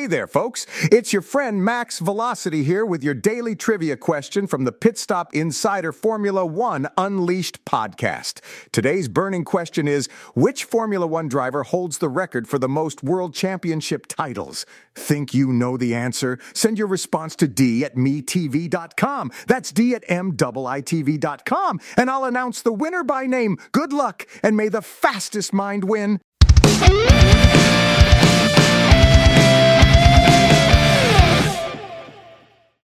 Hey there, folks. It's your friend Max Velocity here with your daily trivia question from the Pit Stop Insider Formula One Unleashed podcast. Today's burning question is Which Formula One driver holds the record for the most world championship titles? Think you know the answer? Send your response to D at metv.com. That's D at mitv.com. And I'll announce the winner by name. Good luck, and may the fastest mind win.